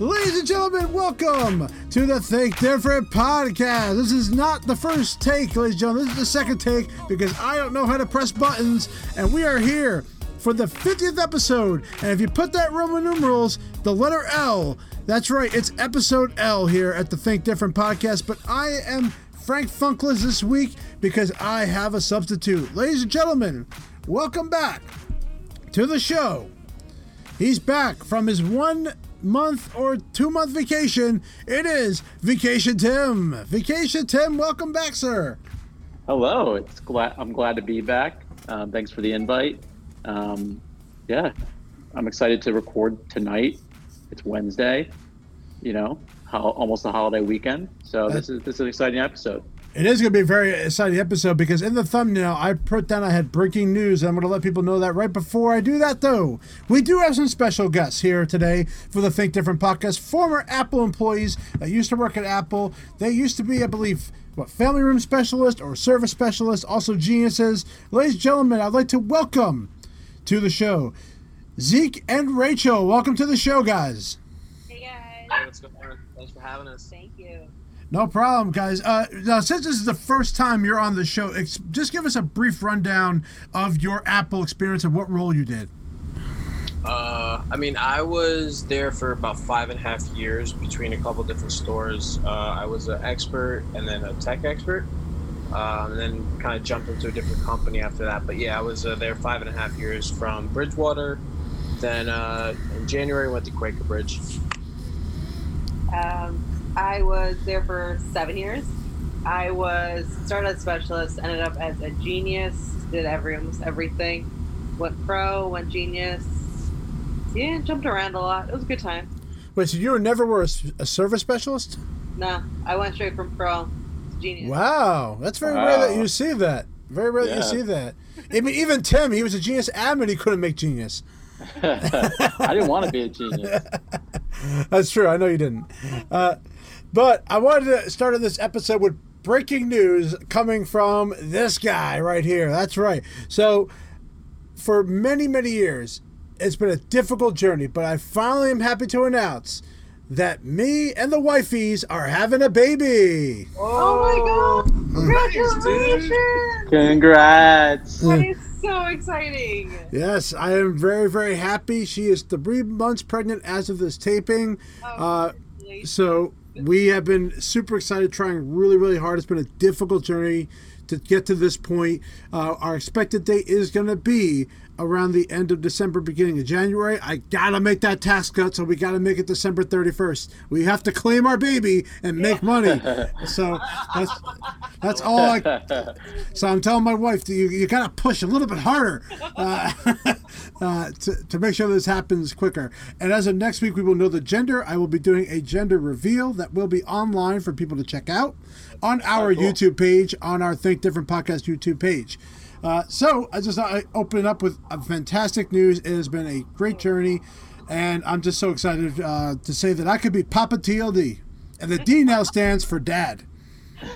Ladies and gentlemen, welcome to the Think Different podcast. This is not the first take, ladies and gentlemen. This is the second take because I don't know how to press buttons, and we are here for the 50th episode. And if you put that Roman numerals, the letter L, that's right, it's episode L here at the Think Different podcast. But I am Frank Funkless this week because I have a substitute. Ladies and gentlemen, welcome back to the show. He's back from his one month or two month vacation. It is Vacation Tim. Vacation Tim, welcome back, sir. Hello. It's glad I'm glad to be back. Um, thanks for the invite. Um, yeah, I'm excited to record tonight. It's Wednesday. You know, how, almost a holiday weekend. So this is this is an exciting episode. It is going to be a very exciting episode because in the thumbnail I put down I had breaking news. I'm going to let people know that right before I do that, though. We do have some special guests here today for the Think Different podcast. Former Apple employees that used to work at Apple. They used to be, I believe, what family room specialist or service specialist, also geniuses. Ladies and gentlemen, I'd like to welcome to the show Zeke and Rachel. Welcome to the show, guys. Hey guys. Hey, what's going on? Thanks for having us. Thank you. No problem, guys. Uh, now, since this is the first time you're on the show, ex- just give us a brief rundown of your Apple experience and what role you did. Uh, I mean, I was there for about five and a half years between a couple different stores. Uh, I was an expert and then a tech expert, um, and then kind of jumped into a different company after that. But yeah, I was uh, there five and a half years from Bridgewater. Then uh, in January, went to Quaker Bridge. Um, I was there for seven years. I was started as specialist, ended up as a genius, did every almost everything. Went pro, went genius. Yeah, jumped around a lot. It was a good time. Wait, so you were never were a service specialist? Nah, I went straight from pro to genius. Wow, that's very rare that you see that. Very rare that you see that. I mean, even Tim, he was a genius admin, he couldn't make genius. I didn't want to be a genius. That's true. I know you didn't. Uh, but I wanted to start this episode with breaking news coming from this guy right here. That's right. So, for many, many years, it's been a difficult journey, but I finally am happy to announce that me and the wifeys are having a baby. Oh my god! Congratulations! Congrats. That is so exciting. Yes, I am very, very happy. She is three months pregnant as of this taping. Uh, So we have been super excited, trying really, really hard. It's been a difficult journey to get to this point. Uh, our expected date is going to be around the end of December, beginning of January. I gotta make that tax cut, so we gotta make it December 31st. We have to claim our baby and make money. So that's that's all. I, so I'm telling my wife, you you gotta push a little bit harder uh, uh, to to make sure this happens quicker. And as of next week, we will know the gender. I will be doing a gender reveal that will be online for people to check out on our cool. YouTube page, on our Think Different podcast YouTube page. Uh, so I just thought I'd open it up with a fantastic news. It has been a great journey, and I'm just so excited uh, to say that I could be Papa TLD, and the D now stands for Dad.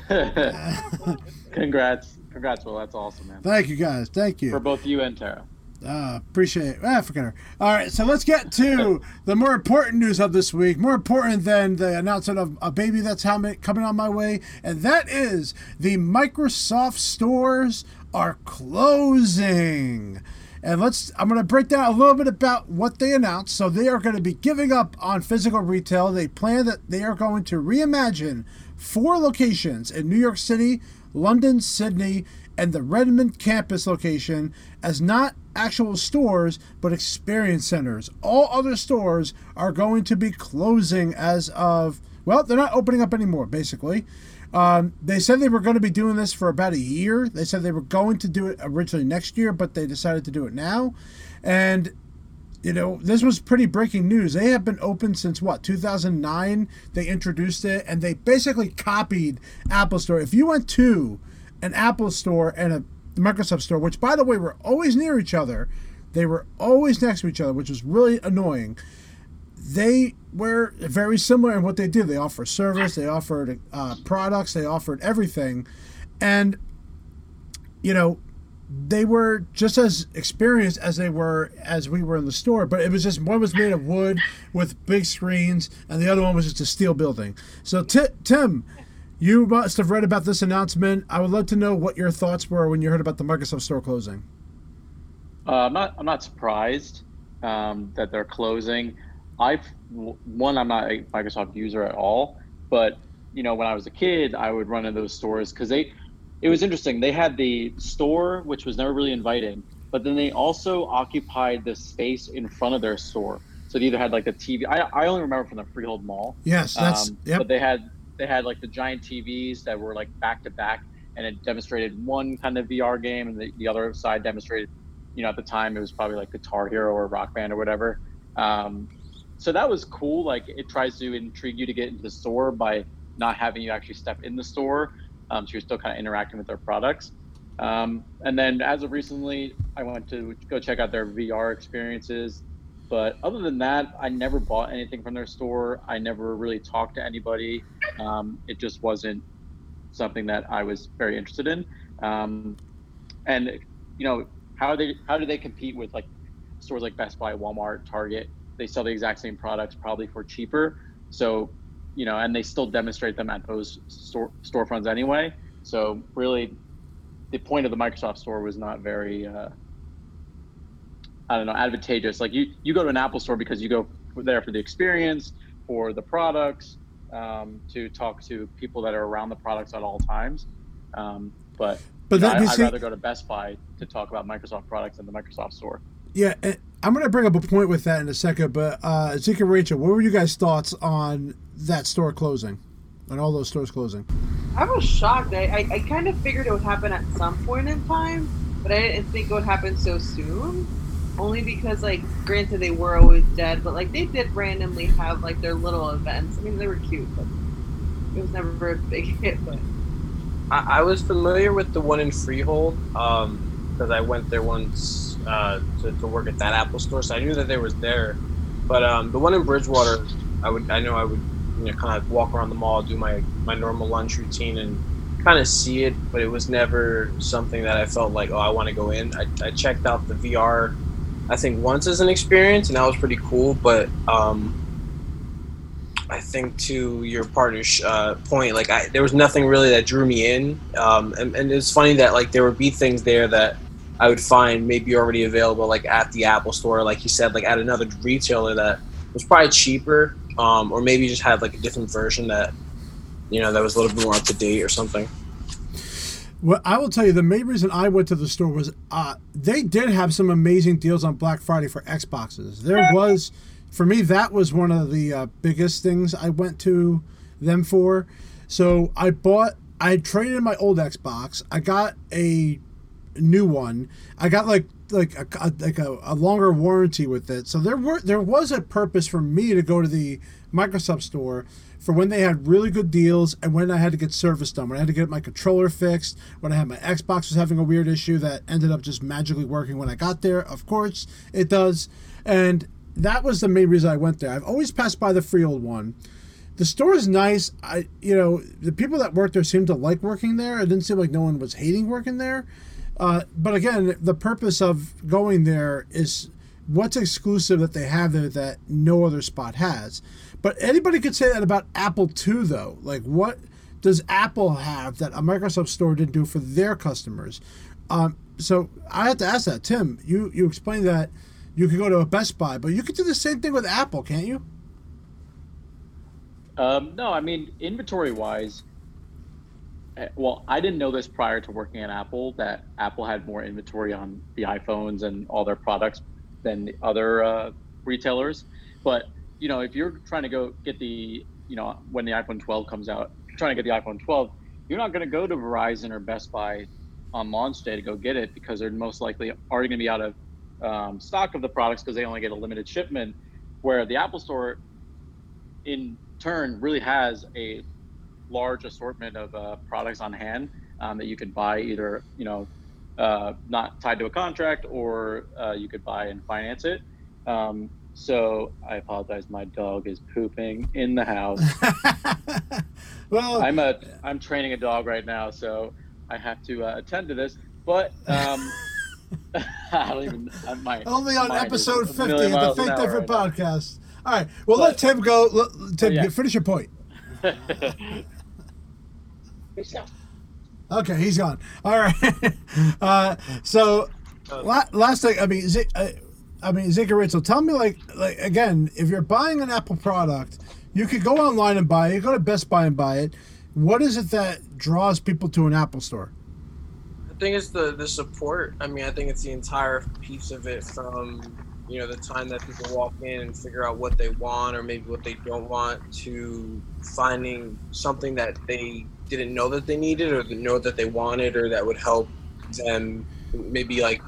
Congrats. Congrats, Will. That's awesome, man. Thank you guys. Thank you. For both you and Tara. Uh, appreciate it. Ah, forget her. All right, so let's get to the more important news of this week. More important than the announcement of a baby that's coming on my way, and that is the Microsoft stores are closing. And let's. I'm going to break down a little bit about what they announced. So they are going to be giving up on physical retail. They plan that they are going to reimagine four locations in New York City, London, Sydney, and the Redmond campus location as not actual stores but experience centers. All other stores are going to be closing as of, well, they're not opening up anymore, basically. Um, they said they were going to be doing this for about a year. They said they were going to do it originally next year, but they decided to do it now. And you know, this was pretty breaking news. They have been open since what, 2009? They introduced it and they basically copied Apple Store. If you went to an Apple store and a Microsoft store, which by the way were always near each other, they were always next to each other, which was really annoying. They were very similar in what they did. They offer service, they offered uh, products, they offered everything. And, you know, they were just as experienced as they were as we were in the store, but it was just one was made of wood with big screens, and the other one was just a steel building. So, Ti Tim, you must have read about this announcement. I would love to know what your thoughts were when you heard about the Microsoft Store closing. Uh, I'm not. I'm not surprised um, that they're closing. I've one. I'm not a Microsoft user at all, but you know, when I was a kid, I would run in those stores because they it was interesting. They had the store, which was never really inviting, but then they also occupied the space in front of their store. So they either had like the TV. I, I only remember from the Freehold Mall. Yes, that's um, yep. But they had they had like the giant TVs that were like back to back, and it demonstrated one kind of VR game, and the, the other side demonstrated, you know, at the time it was probably like Guitar Hero or Rock Band or whatever. Um, so that was cool. Like it tries to intrigue you to get into the store by not having you actually step in the store um, so you're still kind of interacting with their products. Um, and then as of recently, I went to go check out their VR experiences. But other than that, I never bought anything from their store. I never really talked to anybody. Um, it just wasn't something that I was very interested in. Um, and you know, how they how do they compete with like stores like Best Buy, Walmart, Target? They sell the exact same products, probably for cheaper. So you know, and they still demonstrate them at those store, storefronts anyway. So really, the point of the Microsoft Store was not very, uh, I don't know, advantageous. Like you, you go to an Apple Store because you go there for the experience, for the products, um, to talk to people that are around the products at all times. Um, but but that, I, would rather go to Best Buy to talk about Microsoft products than the Microsoft Store. Yeah, I'm going to bring up a point with that in a second, but uh, Zeke and Rachel, what were you guys' thoughts on that store closing, on all those stores closing? I was shocked. I, I, I kind of figured it would happen at some point in time, but I didn't think it would happen so soon. Only because, like, granted, they were always dead, but like they did randomly have like their little events. I mean, they were cute, but it was never a big hit. But I, I was familiar with the one in Freehold because um, I went there once uh, to, to work at that Apple store, so I knew that they was there. But um, the one in Bridgewater, I would I know I would you know kind of walk around the mall, do my my normal lunch routine, and kind of see it, but it was never something that I felt like oh I want to go in. I, I checked out the VR, I think once as an experience, and that was pretty cool. But um, I think to your partner's uh, point, like I, there was nothing really that drew me in, um, and, and it's funny that like there would be things there that I would find maybe already available like at the Apple Store, like you said, like at another retailer that was probably cheaper, um, or maybe just had like a different version that you know that was a little bit more up to date or something. Well, I will tell you the main reason I went to the store was uh, they did have some amazing deals on Black Friday for Xboxes. There was, for me, that was one of the uh, biggest things I went to them for. So I bought, I traded in my old Xbox. I got a new one. I got like like a, like a, a, longer warranty with it. So there were there was a purpose for me to go to the Microsoft store for when they had really good deals and when I had to get service done. When I had to get my controller fixed, when I had my Xbox was having a weird issue that ended up just magically working when I got there. Of course, it does. And that was the main reason I went there. I've always passed by the Freehold one. The store is nice. I you know, the people that work there seemed to like working there. It didn't seem like no one was hating working there. Uh, but again, the purpose of going there is what's exclusive that they have there that no other spot has. But anybody could say that about Apple too, though. Like, what does Apple have that a Microsoft store didn't do for their customers? Um, so I have to ask that, Tim. You you explained that you could go to a Best Buy, but you could do the same thing with Apple, can't you? Um, no, I mean inventory wise, well, I didn't know this prior to working at Apple that Apple had more inventory on the iPhones and all their products than the other uh, retailers. But you know, if you're trying to go get the, you know, when the iPhone 12 comes out, trying to get the iPhone 12, you're not going to go to Verizon or Best Buy on launch day to go get it because they're most likely already going to be out of um, stock of the products because they only get a limited shipment. Where the Apple Store, in turn, really has a large assortment of uh, products on hand um, that you could buy either you know uh, not tied to a contract or uh, you could buy and finance it. Um, so I apologize. My dog is pooping in the house. well, I'm a I'm training a dog right now, so I have to uh, attend to this. But um, I don't even. I might. Only on episode 50 of the Think Different right now. podcast. All right. Well, let Tim go. Let, Tim, yeah. finish your point. Okay, he's gone. All right. Uh, so, la- last thing, I mean, Z- uh, I mean, Zika Rachel, tell me, like, like again, if you're buying an Apple product, you could go online and buy it. You go to Best Buy and buy it. What is it that draws people to an Apple store? I think it's the the support. I mean, I think it's the entire piece of it from you know the time that people walk in and figure out what they want or maybe what they don't want to finding something that they didn't know that they needed or know that they wanted or that would help them maybe like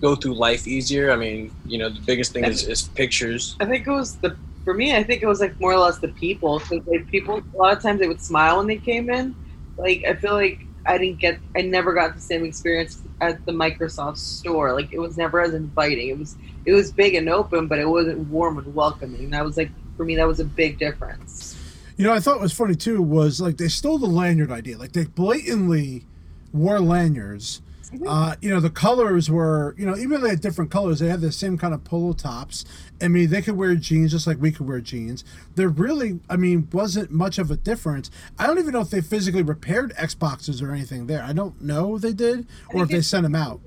go through life easier. I mean, you know, the biggest thing is, is pictures. I think it was the for me. I think it was like more or less the people. Because like people, a lot of times they would smile when they came in. Like I feel like I didn't get, I never got the same experience at the Microsoft store. Like it was never as inviting. It was it was big and open, but it wasn't warm and welcoming. That was like for me, that was a big difference. You know, I thought was funny too was like they stole the lanyard idea. Like they blatantly wore lanyards. Uh, you know, the colors were, you know, even though they had different colors, they had the same kind of polo tops. I mean, they could wear jeans just like we could wear jeans. There really, I mean, wasn't much of a difference. I don't even know if they physically repaired Xboxes or anything there. I don't know if they did or if they sent them out.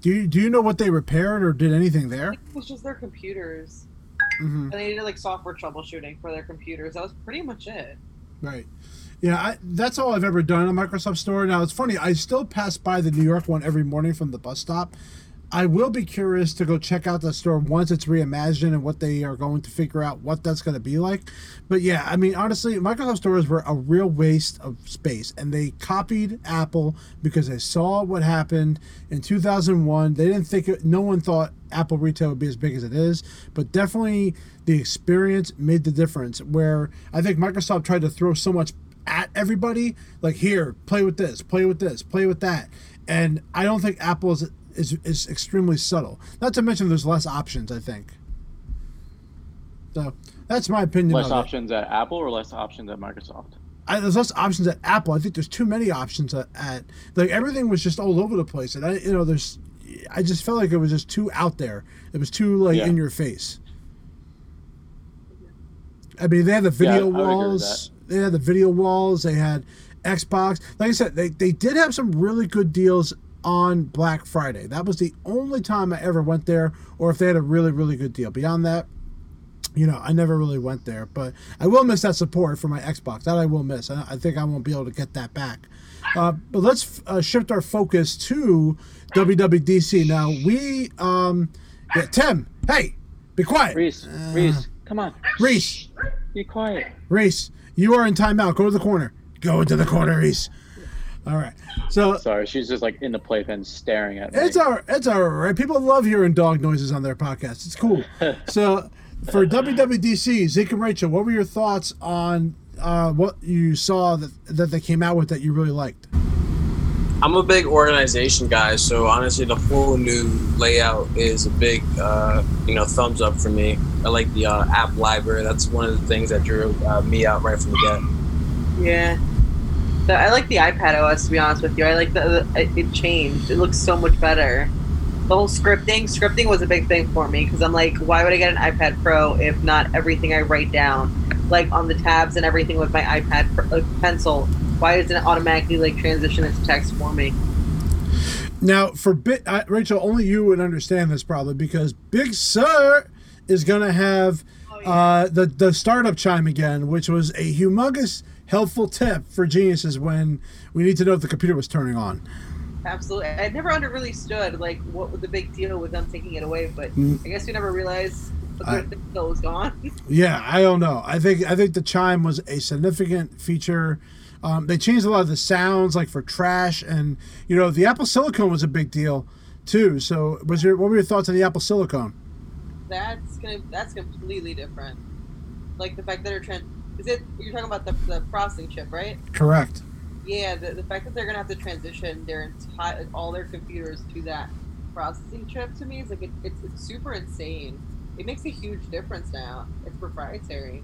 Do you, do you know what they repaired or did anything there? It was just their computers. Hmm And they did like software troubleshooting for their computers. That was pretty much it. Right. Yeah, I, that's all I've ever done in a Microsoft store. Now it's funny, I still pass by the New York one every morning from the bus stop. I will be curious to go check out that store once it's reimagined and what they are going to figure out what that's going to be like. But yeah, I mean, honestly, Microsoft stores were a real waste of space, and they copied Apple because they saw what happened in 2001. They didn't think it, no one thought Apple retail would be as big as it is, but definitely the experience made the difference. Where I think Microsoft tried to throw so much at everybody, like here, play with this, play with this, play with that, and I don't think Apple is is, extremely subtle. Not to mention there's less options. I think. So that's my opinion. Less of it. options at Apple or less options at Microsoft? I, there's less options at Apple. I think there's too many options at, at like everything was just all over the place, and I you know there's I just felt like it was just too out there. It was too like Yeah. in your face. I mean, they had the video with walls. They had the video walls. They had Xbox. Like I said, they, they did have some really good deals on Black Friday. That was the only time I ever went there, or if they had a really really good deal. Beyond that, you know, I never really went there, but I will miss that support for my Xbox. That I will miss. I, think I won't be able to get that back. Uh, but let's uh, shift our focus to WWDC now. We, um, yeah, Tim, hey, be quiet. Reese, Uh, Reese, come on. Reese, Be quiet. Reese, you are in timeout. Go to the corner. Go into the corner, Reese. All right. So Sorry, she's just like in the playpen staring at me. It's all it's all right. People love hearing dog noises on their podcast. It's cool. so for WWDC, Zeke and Rachel, what were your thoughts on uh, what you saw that that they came out with that you really liked? I'm a big organization guy, so honestly, the whole new layout is a big, uh, you know, thumbs up for me. I like the uh, app library. That's one of the things that drew uh, me out right from the get. Yeah. The, I like the iPad OS to be honest with you. I like the, the it, it changed. It looks so much better. The whole scripting, scripting was a big thing for me because I'm like, why would I get an iPad Pro if not everything I write down, like on the tabs and everything with my iPad Pro- uh, pencil, why doesn't it automatically like transition into text for me? Now, for Bit uh, Rachel, only you would understand this probably because Big Sur is going to have uh, the the startup chime again, which was a humongous helpful tip for geniuses when we need to know if the computer was turning on. Absolutely. I never under really stood like what was the big deal with them taking it away, but Mm. I guess we never realized the I- until was gone. Yeah, I don't know. I think I think the chime was a significant feature. Um, they changed a lot of the sounds, like for trash, and you know the Apple Silicon was a big deal too. So, was your what were your thoughts on the Apple Silicon? that's gonna that's completely different. Like the fact that they're trying. Is it you're talking about the, the processing chip, right? Correct. Yeah, the, the fact that they're gonna have to transition their entire all their computers to that processing chip to me is like it, it's it's super insane. It makes a huge difference now. It's proprietary.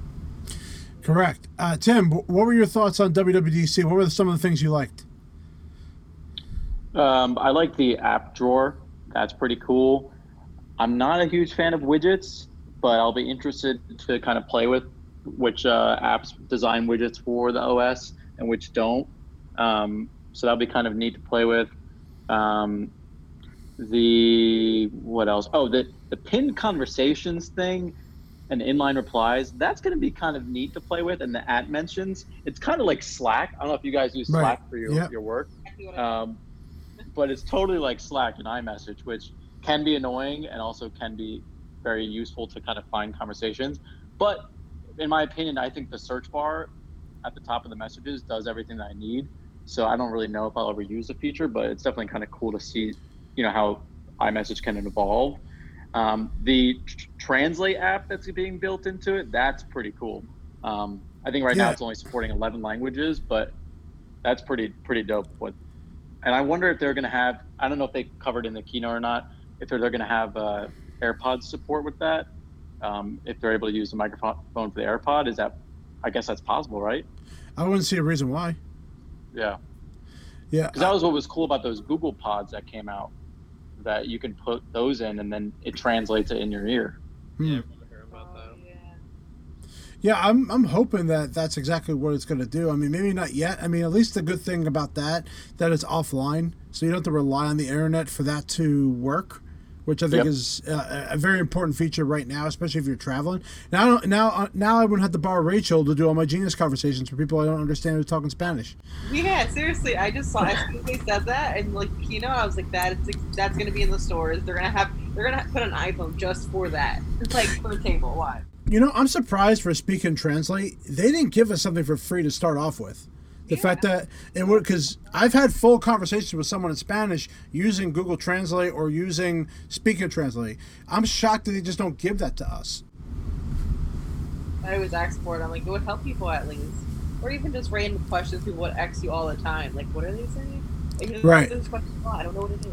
Correct. Uh, Tim, what were your thoughts on WWDC? What were some of the things you liked? Um, I like the app drawer. That's pretty cool. I'm not a huge fan of widgets, but I'll be interested to kind of play with which uh, apps design widgets for the OS and which don't. Um, so that'll be kind of neat to play with. Um, the what else? Oh, the the pinned conversations thing and inline replies. That's going to be kind of neat to play with. And the at mentions. It's kind of like Slack. I don't know if you guys use Right. Slack for your Yep. your work. Exactly what I- Um, but it's totally like Slack and iMessage, which can be annoying and also can be very useful to kind of find conversations. But in my opinion, I think the search bar at the top of the messages does everything that I need. So I don't really know if I'll ever use the feature, but it's definitely kind of cool to see, you know, how iMessage can evolve. Um, the tr- Translate app that's being built into it, that's pretty cool. Um, I think right now it's only supporting 11 languages, but that's pretty pretty dope. What, and I wonder if they're going to have, I don't know if they covered in the keynote or not, if they're, they're going to have uh, AirPods support with that. Um, if they're able to use the microphone for the AirPod, is that, I guess that's possible, right? I wouldn't see a reason why. Yeah. Yeah. Because that was what was cool about those Google Pods that came out, that you can put those in and then it translates it in your ear. Hmm. Yeah, I remember hearing about Oh, that. yeah. Yeah, I'm I'm hoping that that's exactly what it's going to do. I mean, maybe not yet. I mean, at least the good thing about that that it's offline, so you don't have to rely on the internet for that to work, which I think Yep. is uh, a very important feature right now, especially if you're traveling. Now, I don't, now, uh, now I wouldn't have to borrow Rachel to do all my genius conversations for people I don't understand who's talking Spanish. Yeah, seriously, I just saw as soon as they said that and like you know, I was like, that is that's gonna be in the stores. They're gonna have they're gonna put an iPhone just for that, It's like for the table. Why? You know, I'm surprised for Speak and Translate. They didn't give us something for free to start off with. The Yeah. fact that it would, because I've had full conversations with someone in Spanish using Google Translate or using Speak and Translate. I'm shocked that they just don't give that to us. I always ask for it. I'm like, it would help people at least, or even just random questions people would ask you all the time. Like, what are they saying? Like, Right. I don't know what it is.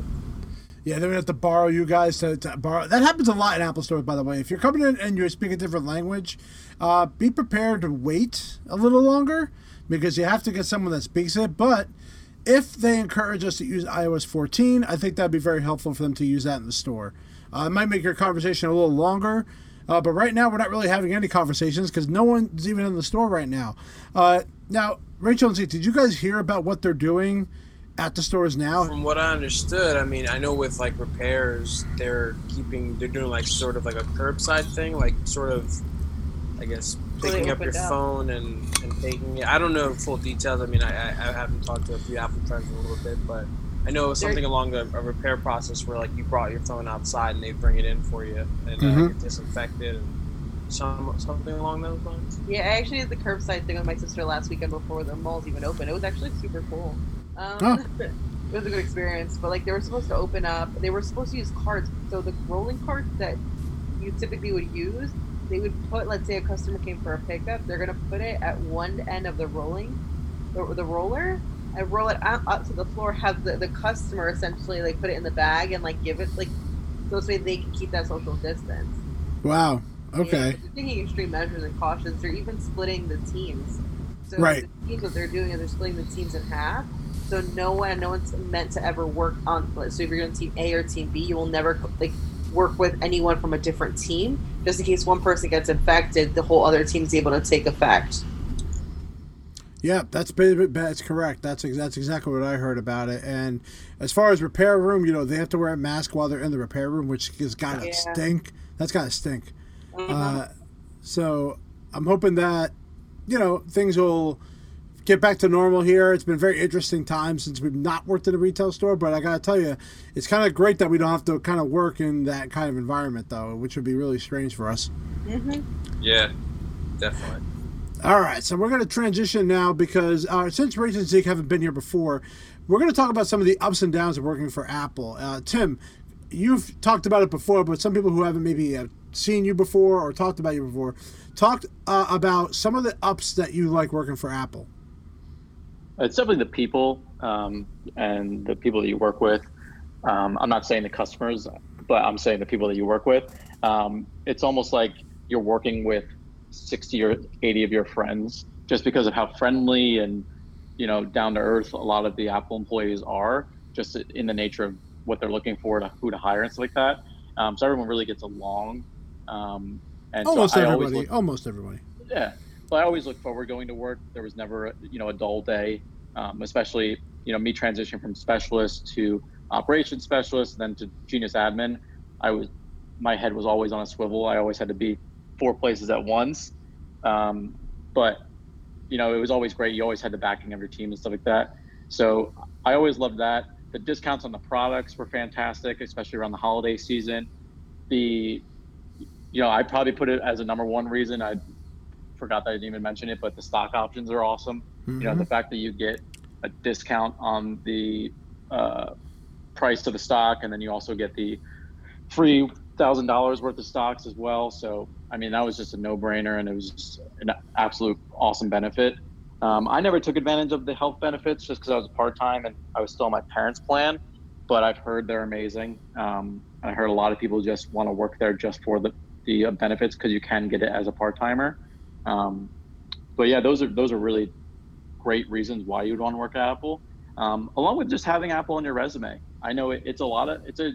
Yeah, they would have to borrow you guys to, to borrow. That happens a lot in Apple stores, by the way. If you're coming in and you speak a different language, uh, be prepared to wait a little longer because you have to get someone that speaks it. But if they encourage us to use iOS 14, I think that'd be very helpful for them to use that in the store. Uh, it might make your conversation a little longer. Uh, but right now, we're not really having any conversations because no one's even in the store right now. Uh, now, Rachel and Zeke, did you guys hear about what they're doing at the stores now? From what I understood, I mean, I know with like repairs, they're keeping, they're doing like sort of like a curbside thing, like sort of, I guess, picking up your opened up. phone and, and taking it. I don't know full details. I mean, I, I, I haven't talked to a few Apple friends in a little bit, but I know it was something along the, a repair process where like you brought your phone outside and they bring it in for you and uh, Mhm. get disinfected and some something along those lines. Yeah, I actually did the curbside thing with my sister last weekend before the malls even opened. It was actually super cool. Um, Oh. it was a good experience. But like they were supposed to open up, they were supposed to use carts. So the rolling carts that you typically would use, they would put. Let's say a customer came for a pickup, they're gonna put it at one end of the rolling, the, the roller, and roll it out, out to the floor. Have the, the customer essentially like put it in the bag and like give it like. So this way they can keep that social distance. Wow. Okay. they're taking extreme measures and cautions. They're even splitting the teams. So Right. the teams, what they're doing is they're splitting the teams in half. So no one, no one's meant to ever work on. So if you're on team A or team B, you will never like work with anyone from a different team, just in case one person gets infected, the whole other team's able to take effect. Yeah, that's that's correct. That's that's exactly what I heard about it. And as far as repair room, you know, they have to wear a mask while they're in the repair room, which has got to Yeah. stink. That's got to stink. Uh-huh. Uh, so I'm hoping that you know things will get back to normal here. It's been a very interesting time since we've not worked in a retail store, but I gotta tell you, it's kind of great that we don't have to kind of work in that kind of environment though, which would be really strange for us. Mhm. Yeah, definitely. All right, so we're going to transition now because uh, since Rachel and Zeke haven't been here before, we're going to talk about some of the ups and downs of working for Apple. Uh, Tim, you've talked about it before, but some people who haven't maybe uh, seen you before or talked about you before, talked uh, about some of the ups that you like working for Apple. It's definitely the people um, and the people that you work with. Um, I'm not saying the customers, but I'm saying the people that you work with. Um, it's almost like you're working with 60 or 80 of your friends just because of how friendly and you know down to earth a lot of the Apple employees are. just in the nature of what they're looking for to who to hire and stuff like that. Um, so everyone really gets along. Um, and almost so everybody. Look, almost everybody. Yeah. So I always look forward going to work. There was never, you know, a dull day, um, especially, you know, me transitioning from specialist to operations specialist, then to genius admin. I was, my head was always on a swivel. I always had to be four places at once. Um, but, you know, it was always great. You always had the backing of your team and stuff like that. So I always loved that. The discounts on the products were fantastic, especially around the holiday season. The, you know, I probably put it as a number one reason. I forgot that I didn't even mention it, but the stock options are awesome. Mm-hmm. You know, the fact that you get a discount on the uh, price of the stock, and then you also get the free thousand dollars worth of stocks as well. So, I mean, that was just a no-brainer, and it was just an absolute awesome benefit. Um, I never took advantage of the health benefits just because I was part time and I was still on my parents' plan, but I've heard they're amazing. Um, I heard a lot of people just want to work there just for the the benefits because you can get it as a part timer. Um, but yeah, those are those are really great reasons why you'd want to work at Apple, um, along with just having Apple on your resume. I know it, it's a lot of it's a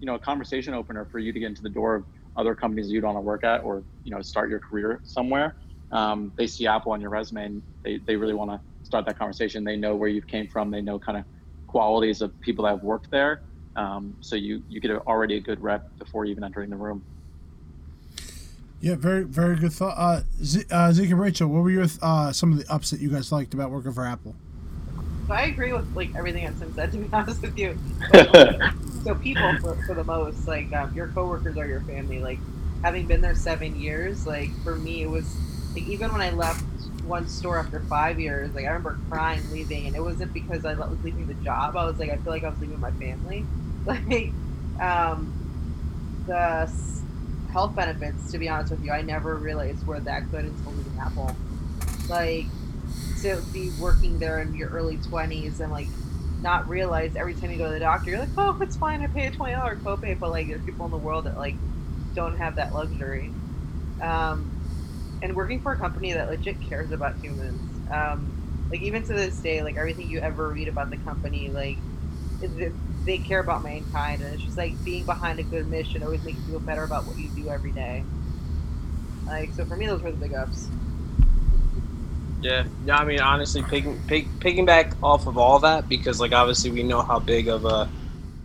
you know a conversation opener for you to get into the door of other companies you'd want to work at or you know start your career somewhere um, they see Apple on your resume and they, they really want to start that conversation. They know where you came from. They know kind of qualities of people that have worked there. Um, so you, you get already a good rep before even entering the room. Yeah, very very good thought. Uh, Z- uh, Zeke and Rachel, what were your uh, some of the ups that you guys liked about working for Apple? So I agree with like everything that Tim said. To be honest with you, so people for, for the most like um, your coworkers are your family. Like having been there seven years, like for me it was like even when I left one store after five years, like I remember crying leaving, and it wasn't because I was leaving the job. I was like, I feel like I was leaving my family. Like, um, the health benefits, to be honest with you, I never realized were that good until leaving Apple. Like, to be working there in your early twenties and like not realize every time you go to the doctor, you're like, oh, it's fine, I pay a twenty dollar copay, but like there's people in the world that like don't have that luxury. Um, and working for a company that legit cares about humans. Um, like even to this day, like everything you ever read about the company, like they care about mankind, and it's just like being behind a good mission always makes you feel better about what you do every day. Like so, for me, those were the big ups. Yeah, yeah. I mean, honestly, picking pick, picking back off of all that because, like, obviously, we know how big of a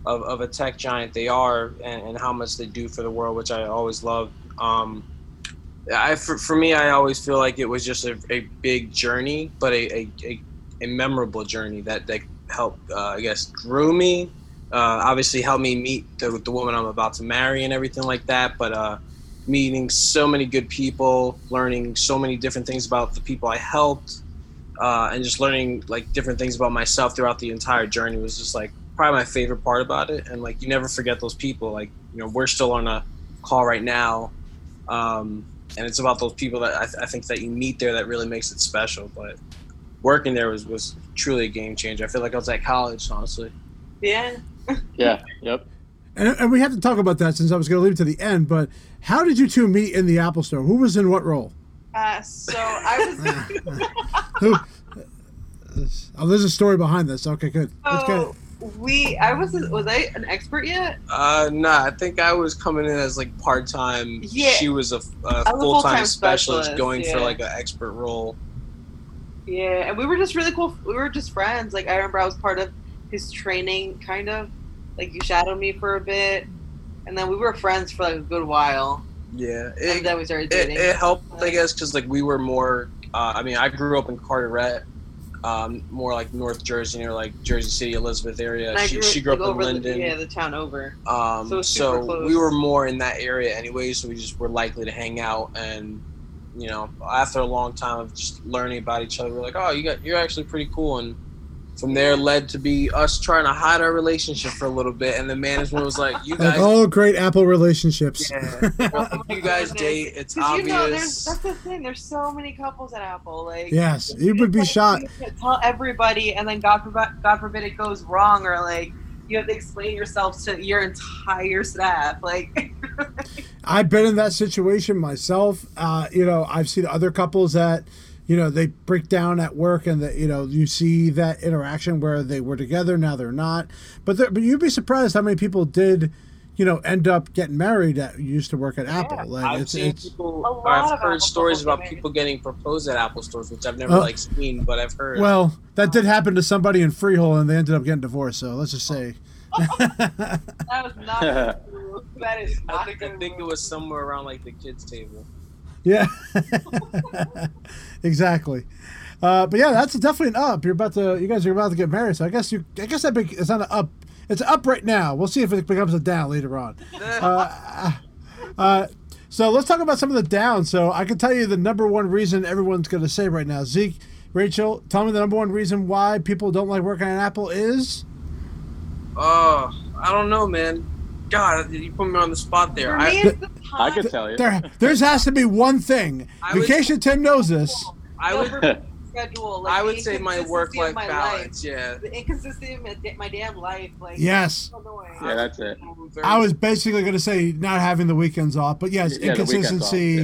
of, of a tech giant they are and, and how much they do for the world, which I always love. Um, I for, for me, I always feel like it was just a, a big journey, but a, a, a, a memorable journey that that helped, uh, I guess, grew me. Uh, obviously, helped me meet the, the woman I'm about to marry and everything like that. But uh, meeting so many good people, learning so many different things about the people I helped, uh, and just learning like different things about myself throughout the entire journey was just like probably my favorite part about it. And like you never forget those people. Like you know, we're still on a call right now. Um, and it's about those people that I, th- I, think that you meet there that really makes it special. But working there was was truly a game changer. I feel like I was at college, honestly. Yeah. Yeah. Yep. And, and we have to talk about that since I was going to leave it to the end. But how did you two meet in the Apple Store? Who was in what role? Uh, so I was. Who? Oh, there's a story behind this. Okay, good. That's good we I was was I an expert yet? Uh, nah. I think I was coming in as like part time. Yeah, she was a, a full time specialist, specialist, going yeah. for like an expert role. Yeah, and we were just really cool. We were just friends. Like I remember I was part of his training, kind of. Like you shadowed me for a bit, and then we were friends for like a good while. Yeah, it, and then we started dating. It, it helped, I guess, because like we were more. Uh, I mean, I grew up in Carteret, um, more like North Jersey near like Jersey City, Elizabeth area. She, she, grew up in Linden. The, yeah, the town over. Um, so, so we were more in that area anyway, so we just were likely to hang out. And you know, after a long time of just learning about each other, we're like, oh, you got you're actually pretty cool, and from there led to be us trying to hide our relationship for a little bit and the management was like you guys all great apple relationships. Yeah. you guys date it's obvious you know, that's the thing there's so many couples at apple like yes you would be like, shocked tell everybody and then god forbid, god forbid it goes wrong or like you have to explain yourself to your entire staff like i've been in that situation myself. Uh, you know i've seen other couples that you know they break down at work and that you know you see that interaction where they were together now they're not but there, but you'd be surprised how many people did you know end up getting married that used to work at apple like I've it's, seen it's people. I've heard Apple stories about get people getting proposed at Apple stores, which I've never Oh. like seen, but I've heard. well that did happen to somebody in freehold and they ended up getting divorced so let's just say That was not true. That is I not think I think it was somewhere around like the kids' table. Yeah exactly uh, but yeah that's definitely an up you're about to you guys are about to get married so i guess you i guess that big it's not an up it's up right now we'll see if it becomes a down later on uh, uh, so let's talk about some of the downs. So I can tell you the number one reason everyone's going to say right now. Zeke, Rachel, tell me the number one reason why people don't like working at Apple is. Oh, I don't know, man. God, you put me on the spot there. For me, I, it's the I could tell you. There, there's has to be one thing. I would- Vacation Tim knows this. I would, schedule. Like, I would say my work-life my balance. Life, Yeah. the inconsistency of my, my damn life. Like, Yes. it's. Yeah, that's it. I was basically going to say not having the weekends off, but yes, Yeah, the weekends off, inconsistency,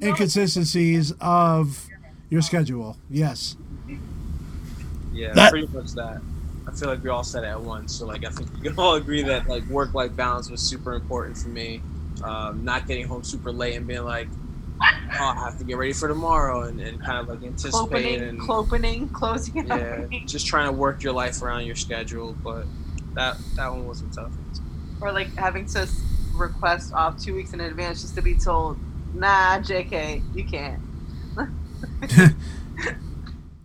yeah. inconsistencies of your schedule. Yes. Yeah, That- pretty much that. I feel like we all said it at once. So like I think we can all agree that like work life balance was super important for me. Um, not getting home super late and being like, oh, I have to get ready for tomorrow and, and kind of like anticipate Clopening, and clopening, closing it yeah, up. just trying to work your life around your schedule. But that that one wasn't tough. Or like having to request off two weeks in advance just to be told, nah, JK, you can't.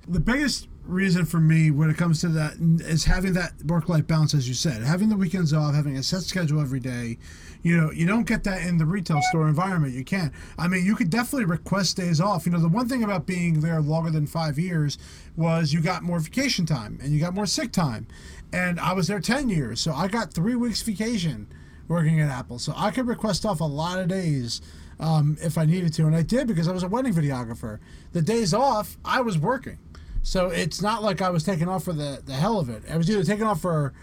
the biggest reason for me when it comes to that is having that work life balance, as you said, having the weekends off, having a set schedule every day. You know, you don't get that in the retail store environment. You can't. I mean, you could definitely request days off. You know, the one thing about being there longer than five years was you got more vacation time and you got more sick time. And I was there 10 years, so I got three weeks vacation working at Apple. So I could request off a lot of days um, if I needed to. And I did because I was a wedding videographer. The days off, I was working. So it's not like I was taking off for the, the hell of it. I was either taking off for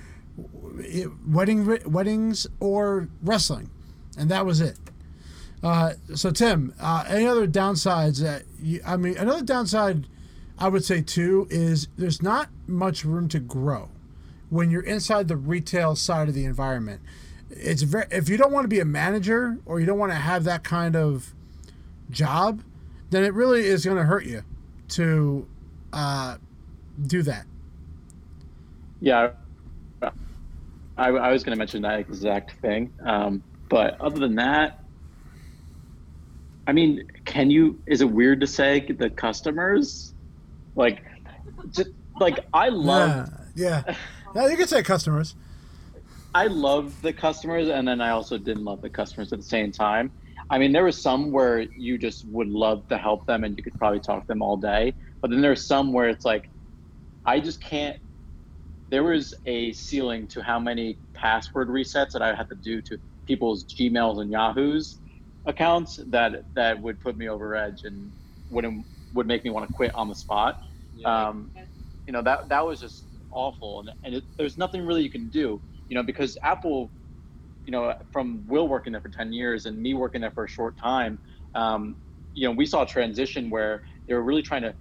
wedding weddings or wrestling, and that was it. Uh, so Tim, uh, any other downsides that you, I mean, another downside I would say too is there's not much room to grow when you're inside the retail side of the environment. It's very if you don't want to be a manager or you don't want to have that kind of job, then it really is going to hurt you to uh, do that. Yeah, I, I was going to mention that exact thing. Um, but other than that, I mean, can you? Is it weird to say the customers? Like, just, like I love, Yeah, yeah. yeah you could say customers. I love the customers, and then I also didn't love the customers at the same time. I mean, there was some where you just would love to help them, and you could probably talk to them all day. But then there's some where it's like, I just can't there was a ceiling to how many password resets that I had to do to people's Gmails and Yahoo's accounts that that would put me over edge and wouldn't would make me want to quit on the spot. Yeah. Um, you know that that was just awful, and, and it, there's nothing really you can do. You know because Apple, you know from Will working there for ten years and me working there for a short time, um, you know we saw a transition where they were really trying to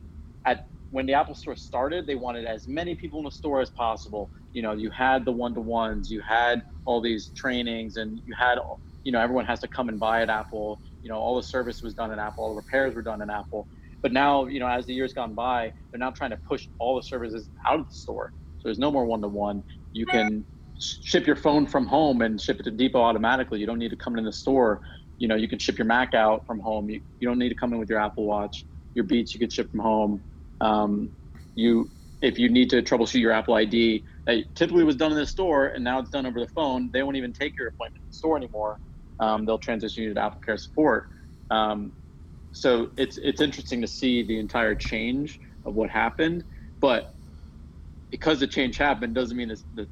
when the Apple Store started, they wanted as many people in the store as possible. You know, you had the one-to-ones, you had all these trainings, and you had, you know, everyone has to come and buy at Apple. You know, all the service was done at Apple, all the repairs were done at Apple. But now, you know, as the years gone by, they're now trying to push all the services out of the store. So there's no more one-to-one. You can ship your phone from home and ship it to Depot automatically. You don't need to come in the store. You know, you can ship your Mac out from home. You, you don't need to come in with your Apple Watch. Your Beats you could ship from home. Um, you if you need to troubleshoot your Apple ID that typically was done in the store and now it's done over the phone, they won't even take your appointment in the store anymore. Um, they'll transition you to Apple Care support. Um, so it's it's interesting to see the entire change of what happened, but because the change happened doesn't mean that the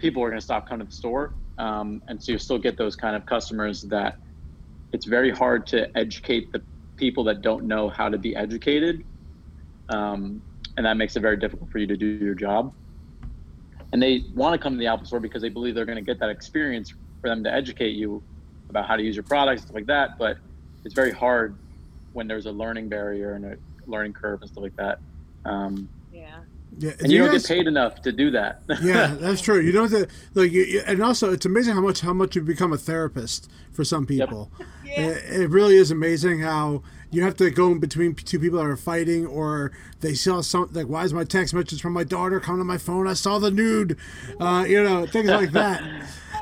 people are going to stop coming to the store. Um, and so you still get those kind of customers that it's very hard to educate the people that don't know how to be educated um, and that makes it very difficult for you to do your job. And they want to come to the Apple Store because they believe they're going to get that experience for them to educate you about how to use your products, stuff like that. But it's very hard when there's a learning barrier and a learning curve and stuff like that. Um, Yeah. Yeah, and do you, don't guys- get paid enough to do that. yeah, that's true. You don't have to like, you, you- and also it's amazing how much how much you become a therapist for some people. Yeah. It, it really is amazing how you have to go in between two people that are fighting, or they saw something like, "Why is my text message from my daughter coming to my phone? I saw the nude," uh, you know, things like that.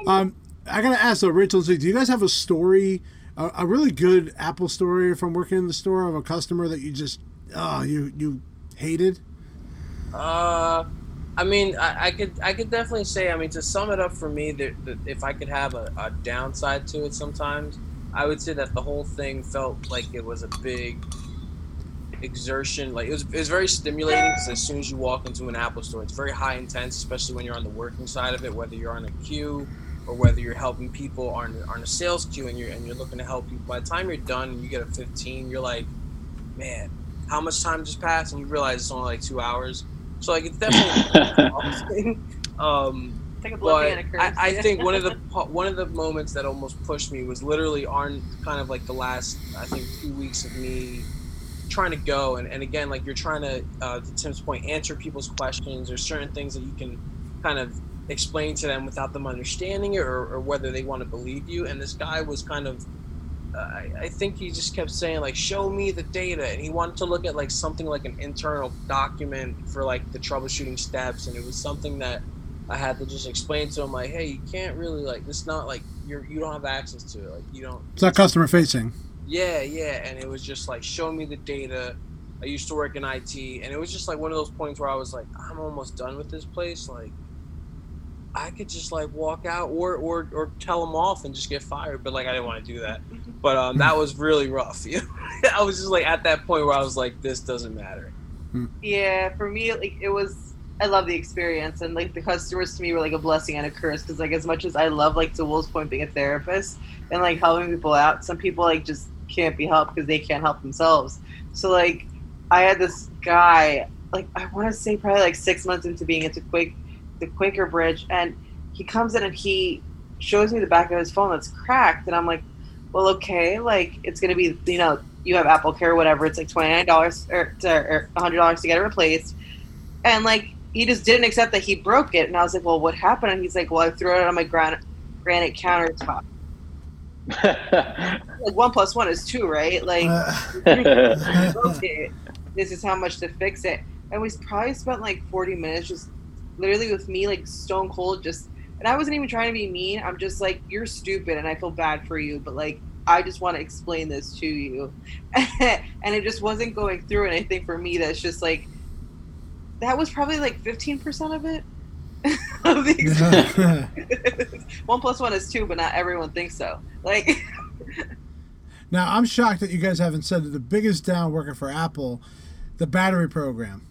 Um, I gotta ask though, Rachel, do you guys have a story, a, a really good Apple story from working in the store of a customer that you just, oh, you you hated? Uh, I mean, I, I could I could definitely say. I mean, to sum it up for me, that, that if I could have a, a downside to it, sometimes I would say that the whole thing felt like it was a big exertion. Like it was, it was very stimulating because as soon as you walk into an Apple store, it's very high intense, especially when you're on the working side of it, whether you're on a queue or whether you're helping people on on a sales queue and you're and you're looking to help people. By the time you're done and you get a 15, you're like, man, how much time just passed? And you realize it's only like two hours. So like it's definitely um, Take a blow but. I, I think one of the one of the moments that almost pushed me was literally on kind of like the last I think two weeks of me trying to go. And, and again like you're trying to uh, to Tim's point answer people's questions. There's certain things that you can kind of explain to them without them understanding it or, or whether they want to believe you. And this guy was kind of uh, I, I think he just kept saying like show me the data. And he wanted to look at like something like an internal document for like the troubleshooting steps. And it was something that I had to just explain to him like, hey, you can't really like it's not like you're you don't have access to it. Like you don't It's not customer facing. Yeah, yeah. And it was just like show me the data. I used to work in IT and it was just like one of those points where I was like, I'm almost done with this place. Like I could just like walk out or or, or tell them off and just get fired. But like I didn't want to do that. But um that was really rough. You know? I was just like at that point where I was like, this doesn't matter. Yeah, for me, like it was. I love the experience, and like the customers to me were like a blessing and a curse. Because like as much as I love like to Will's point being a therapist and like helping people out, some people like just can't be helped because they can't help themselves. So like I had this guy, like I want to say probably like six months into being into Quake, the Quaker Bridge, and he comes in and he shows me the back of his phone that's cracked, and I'm like, well, okay, like it's gonna be you know you have AppleCare, or whatever. It's like twenty nine dollars or or hundred dollars to get it replaced, and like he just didn't accept that he broke it. And I was like, well, what happened? And he's like, well, I threw it on my gran- granite countertop. Like one plus one is two, right? Like Uh. This is how much to fix it. And we probably spent like forty minutes just literally with me like stone cold just. And I wasn't even trying to be mean. I'm just like, you're stupid, and I feel bad for you. But like, I just want to explain this to you. and it just wasn't going through. And I think for me, that's just like, that was probably like 15% of it. of the experience. one plus one is two, but not everyone thinks so. Like, now I'm shocked that you guys haven't said that the biggest down working for Apple, the battery program.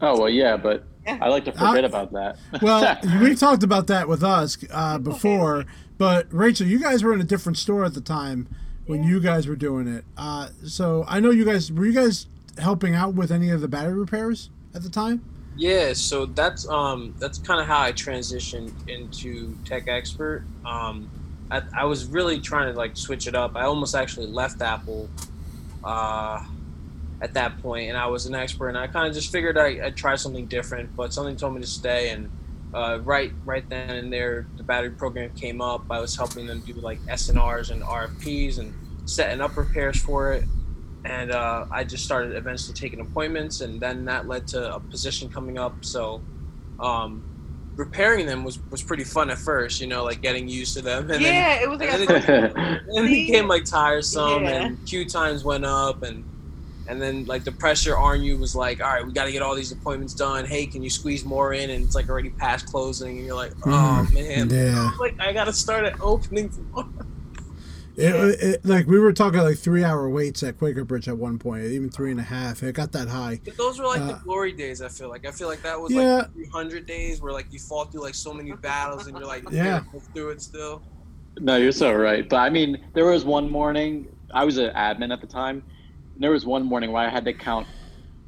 oh well, yeah, but I like to forget about that. Well, we talked about that with us uh, before, but Rachel, you guys were in a different store at the time when you guys were doing it. Uh, so I know you guys were you guys helping out with any of the battery repairs at the time. Yeah, so that's um that's kind of how I transitioned into tech expert. Um, I, I was really trying to like switch it up. I almost actually left Apple uh, at that point, and I was an expert, and I kind of just figured I, I'd try something different. But something told me to stay, and uh, right right then and there, the battery program came up. I was helping them do like SNRs and RFPs and setting up repairs for it and uh, I just started eventually taking appointments, and then that led to a position coming up. So, um, repairing them was was pretty fun at first, you know, like getting used to them, and yeah, it was like and a then, then it became like tiresome, Yeah. and queue times went up, and and then like the pressure on you was like, all right, we got to get all these appointments done. Hey, can you squeeze more in? And it's like already past closing, and you're like, oh man, Yeah. like I got to start at opening tomorrow. It, it, like we were talking like three hour waits at Quaker Bridge at one point, even three and a half. It got that high. But those were like the Uh, glory days. I feel like I feel like that was Yeah. like 300 days where like you fought through like so many battles and you're like Yeah. yeah through it still. No, you're so right. But I mean, there was one morning I was an admin at the time. And there was one morning where I had to count.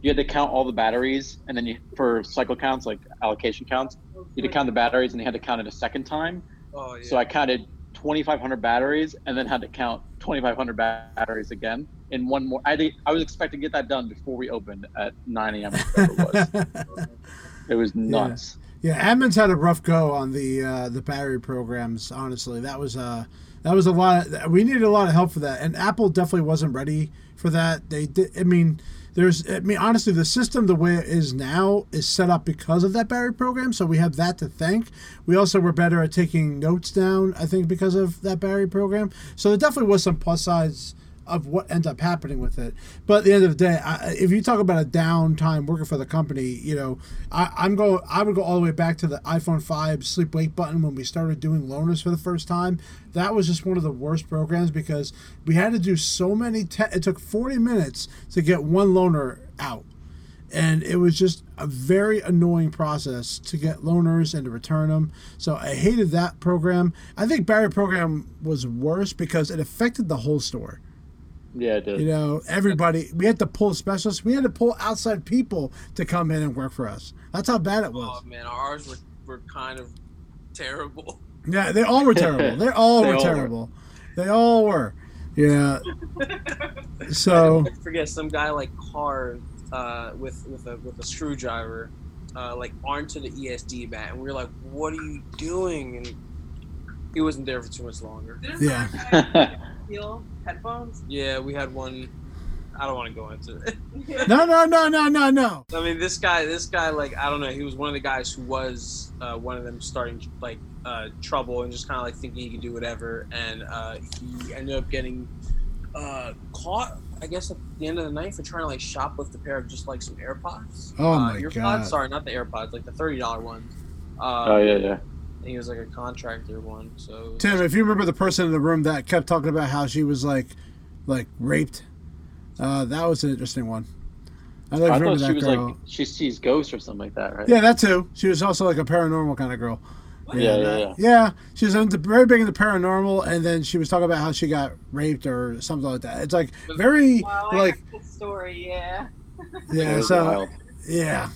You had to count all the batteries, and then you for cycle counts, like allocation counts, you had to count the batteries, and you had to count it a second time. Oh yeah. So I counted 2,500 batteries and then had to count 2,500 batteries again in one more. I did, I was expecting to get that done before we opened at 9 a.m. it was. It was nuts. Yeah, admins had a rough go on the uh, the battery programs. Honestly, that was uh that was a lot. Of, we needed a lot of help for that, and Apple definitely wasn't ready for that. They did. I mean, there's. I mean, honestly, the system the way it is now is set up because of that battery program. So we have that to thank. We also were better at taking notes down. I think because of that battery program. So there definitely was some plus sides of what ends up happening with it. But at the end of the day, I, if you talk about a downtime working for the company, you know, I, I'm going. I would go all the way back to the iPhone 5 sleep wake button when we started doing loaners for the first time. That was just one of the worst programs because we had to do so many. Te- it took 40 minutes to get one loaner out. And it was just a very annoying process to get loaners and to return them. So I hated that program. I think Barry program was worse because it affected the whole store. Yeah, it did. You know, everybody. We had to pull specialists. We had to pull outside people to come in and work for us. That's how bad it was. Oh man, ours were, were kind of terrible. Yeah, they all were terrible. They all They were all were. terrible. They all were. Yeah. So I forget some guy like carved uh, with with a with a screwdriver, uh, like onto the ESD mat, and we were like, "What are you doing?" And he wasn't there for too much longer. Yeah. Steel headphones. Yeah, we had one. I don't want to go into it. no, no, no, no, no, no. I mean, this guy, this guy, like, I don't know. He was one of the guys who was uh, one of them starting like uh, trouble and just kind of like thinking he could do whatever, and uh, he ended up getting uh, caught. I guess at the end of the night for trying to like shoplift a pair of just like some AirPods. Oh uh, my EarPods? God. Sorry, not the AirPods, like the thirty dollar ones. Uh, oh yeah, yeah. And he was like a contractor one. So Tim, if you remember the person in the room that kept talking about how she was like, like raped, uh, that was an interesting one. I, don't I remember thought that she was girl. like she sees ghosts or something like that, right? yeah, that too. She was also like a paranormal kind of girl. Yeah, yeah, that- yeah. yeah. She was into, very big into paranormal, and then she was talking about how she got raped or something like that. It's like very Wow, I like got the story. Yeah. Yeah. So wild. yeah.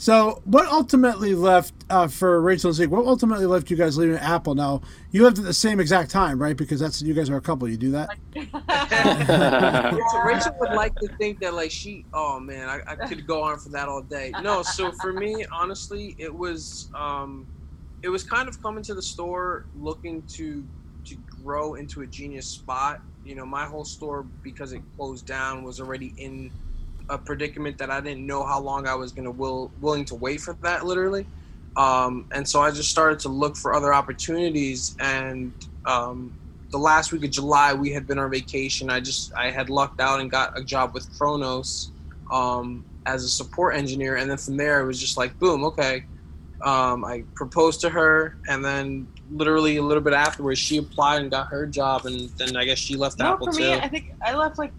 So what ultimately left uh, for Rachel and Zeke? What ultimately left you guys leaving Apple? Now you left at the same exact time, right? Because that's you guys are a couple. You do that. Rachel, Rachel would like to think that like she oh man I, I could go on for that all day no so for me honestly it was um it was kind of coming to the store looking to to grow into a genius spot you know my whole store because it closed down was already in a predicament that I didn't know how long I was gonna will willing to wait for that literally um and so I just started to look for other opportunities and um the last week of July we had been on vacation. I just I had lucked out and got a job with Kronos um, as a support engineer, and then from there it was just like boom, okay. Um, I proposed to her, and then literally a little bit afterwards she applied and got her job, and then I guess she left no, Apple for too. me, I think I left like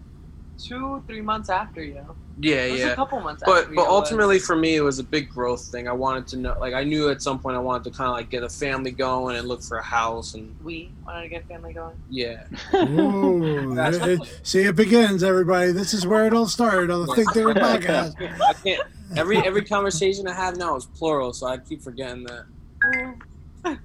two, three months after you. yeah, It was yeah. a couple months But you. but it was. ultimately for me it was a big growth thing. I wanted to know like I knew at some point I wanted to kind of like get a family going and look for a house and we wanted to get family going. yeah. Ooh, it- it- see, it begins, everybody. This is where it all started on the Think Theory podcast. I can't every every conversation I have now is plural, so I keep forgetting that. Mm.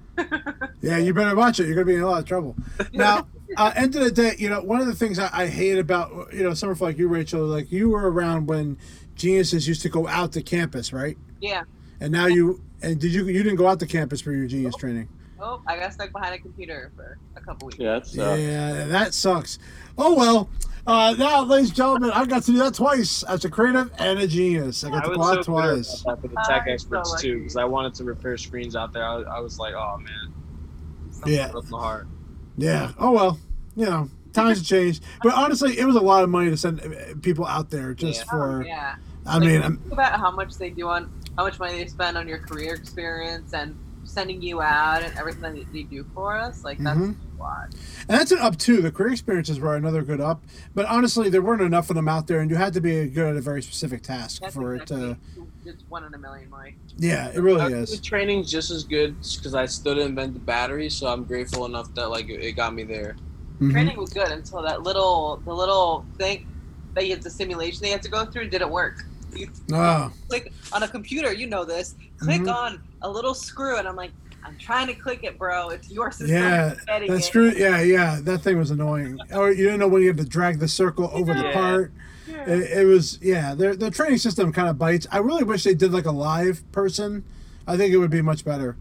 Yeah, you better watch it. You're going to be in a lot of trouble. Now, uh, end of the day, you know, one of the things I, I hate about, you know, someone like you, Rachel, like you were around when geniuses used to go out to campus, right? Yeah. And now you, and did you, you didn't go out to campus for your genius training? Oh, I got stuck behind a computer for a couple weeks. Yeah, that's uh, Yeah, that sucks. Oh, well. Uh, now, ladies and gentlemen, I got to do that twice as a creative and a genius. I got to was go out so bitter twice. about that for the tech I'm so experts too, because I wanted to repair screens out there. I, I was like, oh man, Yeah. broke my heart. Yeah. Oh well. You know, times have changed. But honestly, it was a lot of money to send uh, people out there just Yeah. for. Oh, yeah. I Like, mean, I'm, think about how much they do on how much money they spend on your career experience and sending you out and everything that they do for us. Like that's Mhm. a lot. and that's an up too. The career experiences were another good up. But honestly, there weren't enough of them out there, and you had to be good at a very specific task That's for exactly, it to. It's one in a million, Mike. Yeah, it really is. The training's just as good because I still didn't invent the battery, so I'm grateful enough that like it, it got me there. Mhm. Training was good until that little the little thing that you had the simulation they had to go through didn't work. You Oh, click on a computer, you know this. Click Mhm. on a little screw, and I'm like, I'm trying to click it, bro. It's your system. Yeah, Getting that's it. true. Yeah, yeah, that thing was annoying. Or you didn't know when you had to drag the circle over the Yeah. It, it was yeah. Their the training system kind of bites. I really wish they did like a live person. I think it would be much better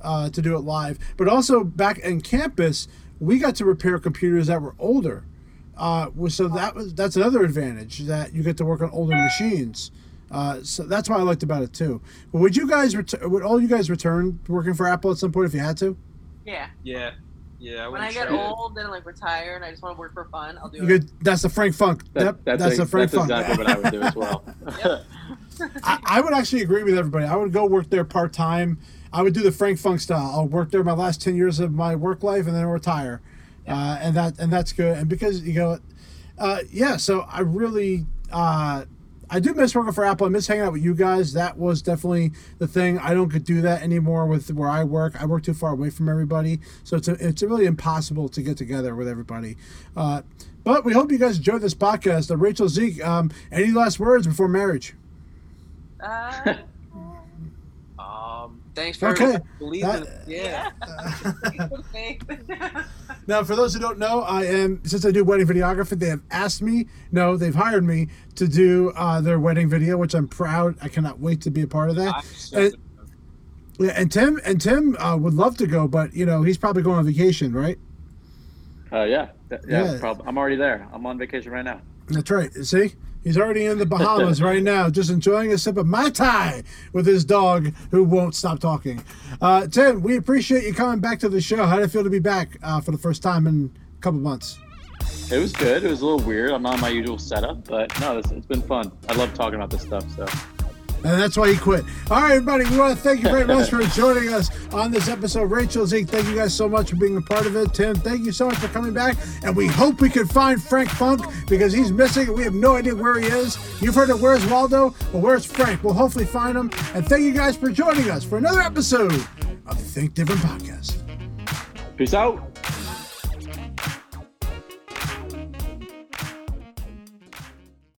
uh, to do it live. But also back in campus, we got to repair computers that were older. Uh, so that was that's another advantage that you get to work on older machines. Uh, so that's what I liked about it too. But would you guys ret- would all you guys return working for Apple at some point if you had to? Yeah. Yeah, yeah. When I get old and like retire and I just want to work for fun, I'll do You it. could, that's the Frank Funk. That, Yep, that's that's a- the Frank that's Funk. exactly what I would do as well. I, I would actually agree with everybody. I would go work there part time. I would do the Frank Funk style. I'll work there my last ten years of my work life and then retire, uh, and that and that's good. And because you go, uh, yeah. So I really, uh, I do miss working for Apple. I miss hanging out with you guys. That was definitely the thing. I don't do that anymore with where I work. I work too far away from everybody, so it's a, it's really impossible to get together with everybody. Uh, but we hope you guys enjoyed this podcast. Uh, Rachel Zeke, um, any last words before marriage? Uh, thanks for Okay, believing. that- yeah. okay. Now, for those who don't know, I am since I do wedding videography. They have asked me, no, they've hired me to do uh, their wedding video, which I'm proud. I cannot wait to be a part of that. And, yeah, and Tim and Tim uh, would love to go, but you know he's probably going on vacation, right? Uh, yeah, yeah. Yeah. Prob- I'm already there. I'm on vacation right now. That's right. See, he's already in the Bahamas right now, just enjoying a sip of mai tai with his dog, who won't stop talking. Uh, Tim, we appreciate you coming back to the show. How did it feel to be back uh, for the first time in a couple months? It was good. It was a little weird. I'm not my usual setup, but no, it's, it's been fun. I love talking about this stuff. So And that's why he quit. All right, everybody, we want to thank you very much for joining us on this episode. Rachel, Zeke, thank you guys so much for being a part of it. Tim, thank you so much for coming back. And we hope we can find Frank Funk because he's missing. We have no idea where he is. You've heard of Where's Waldo? Well, where's Frank? We'll hopefully find him. And thank you guys for joining us for another episode of the Think Different podcast. peace out.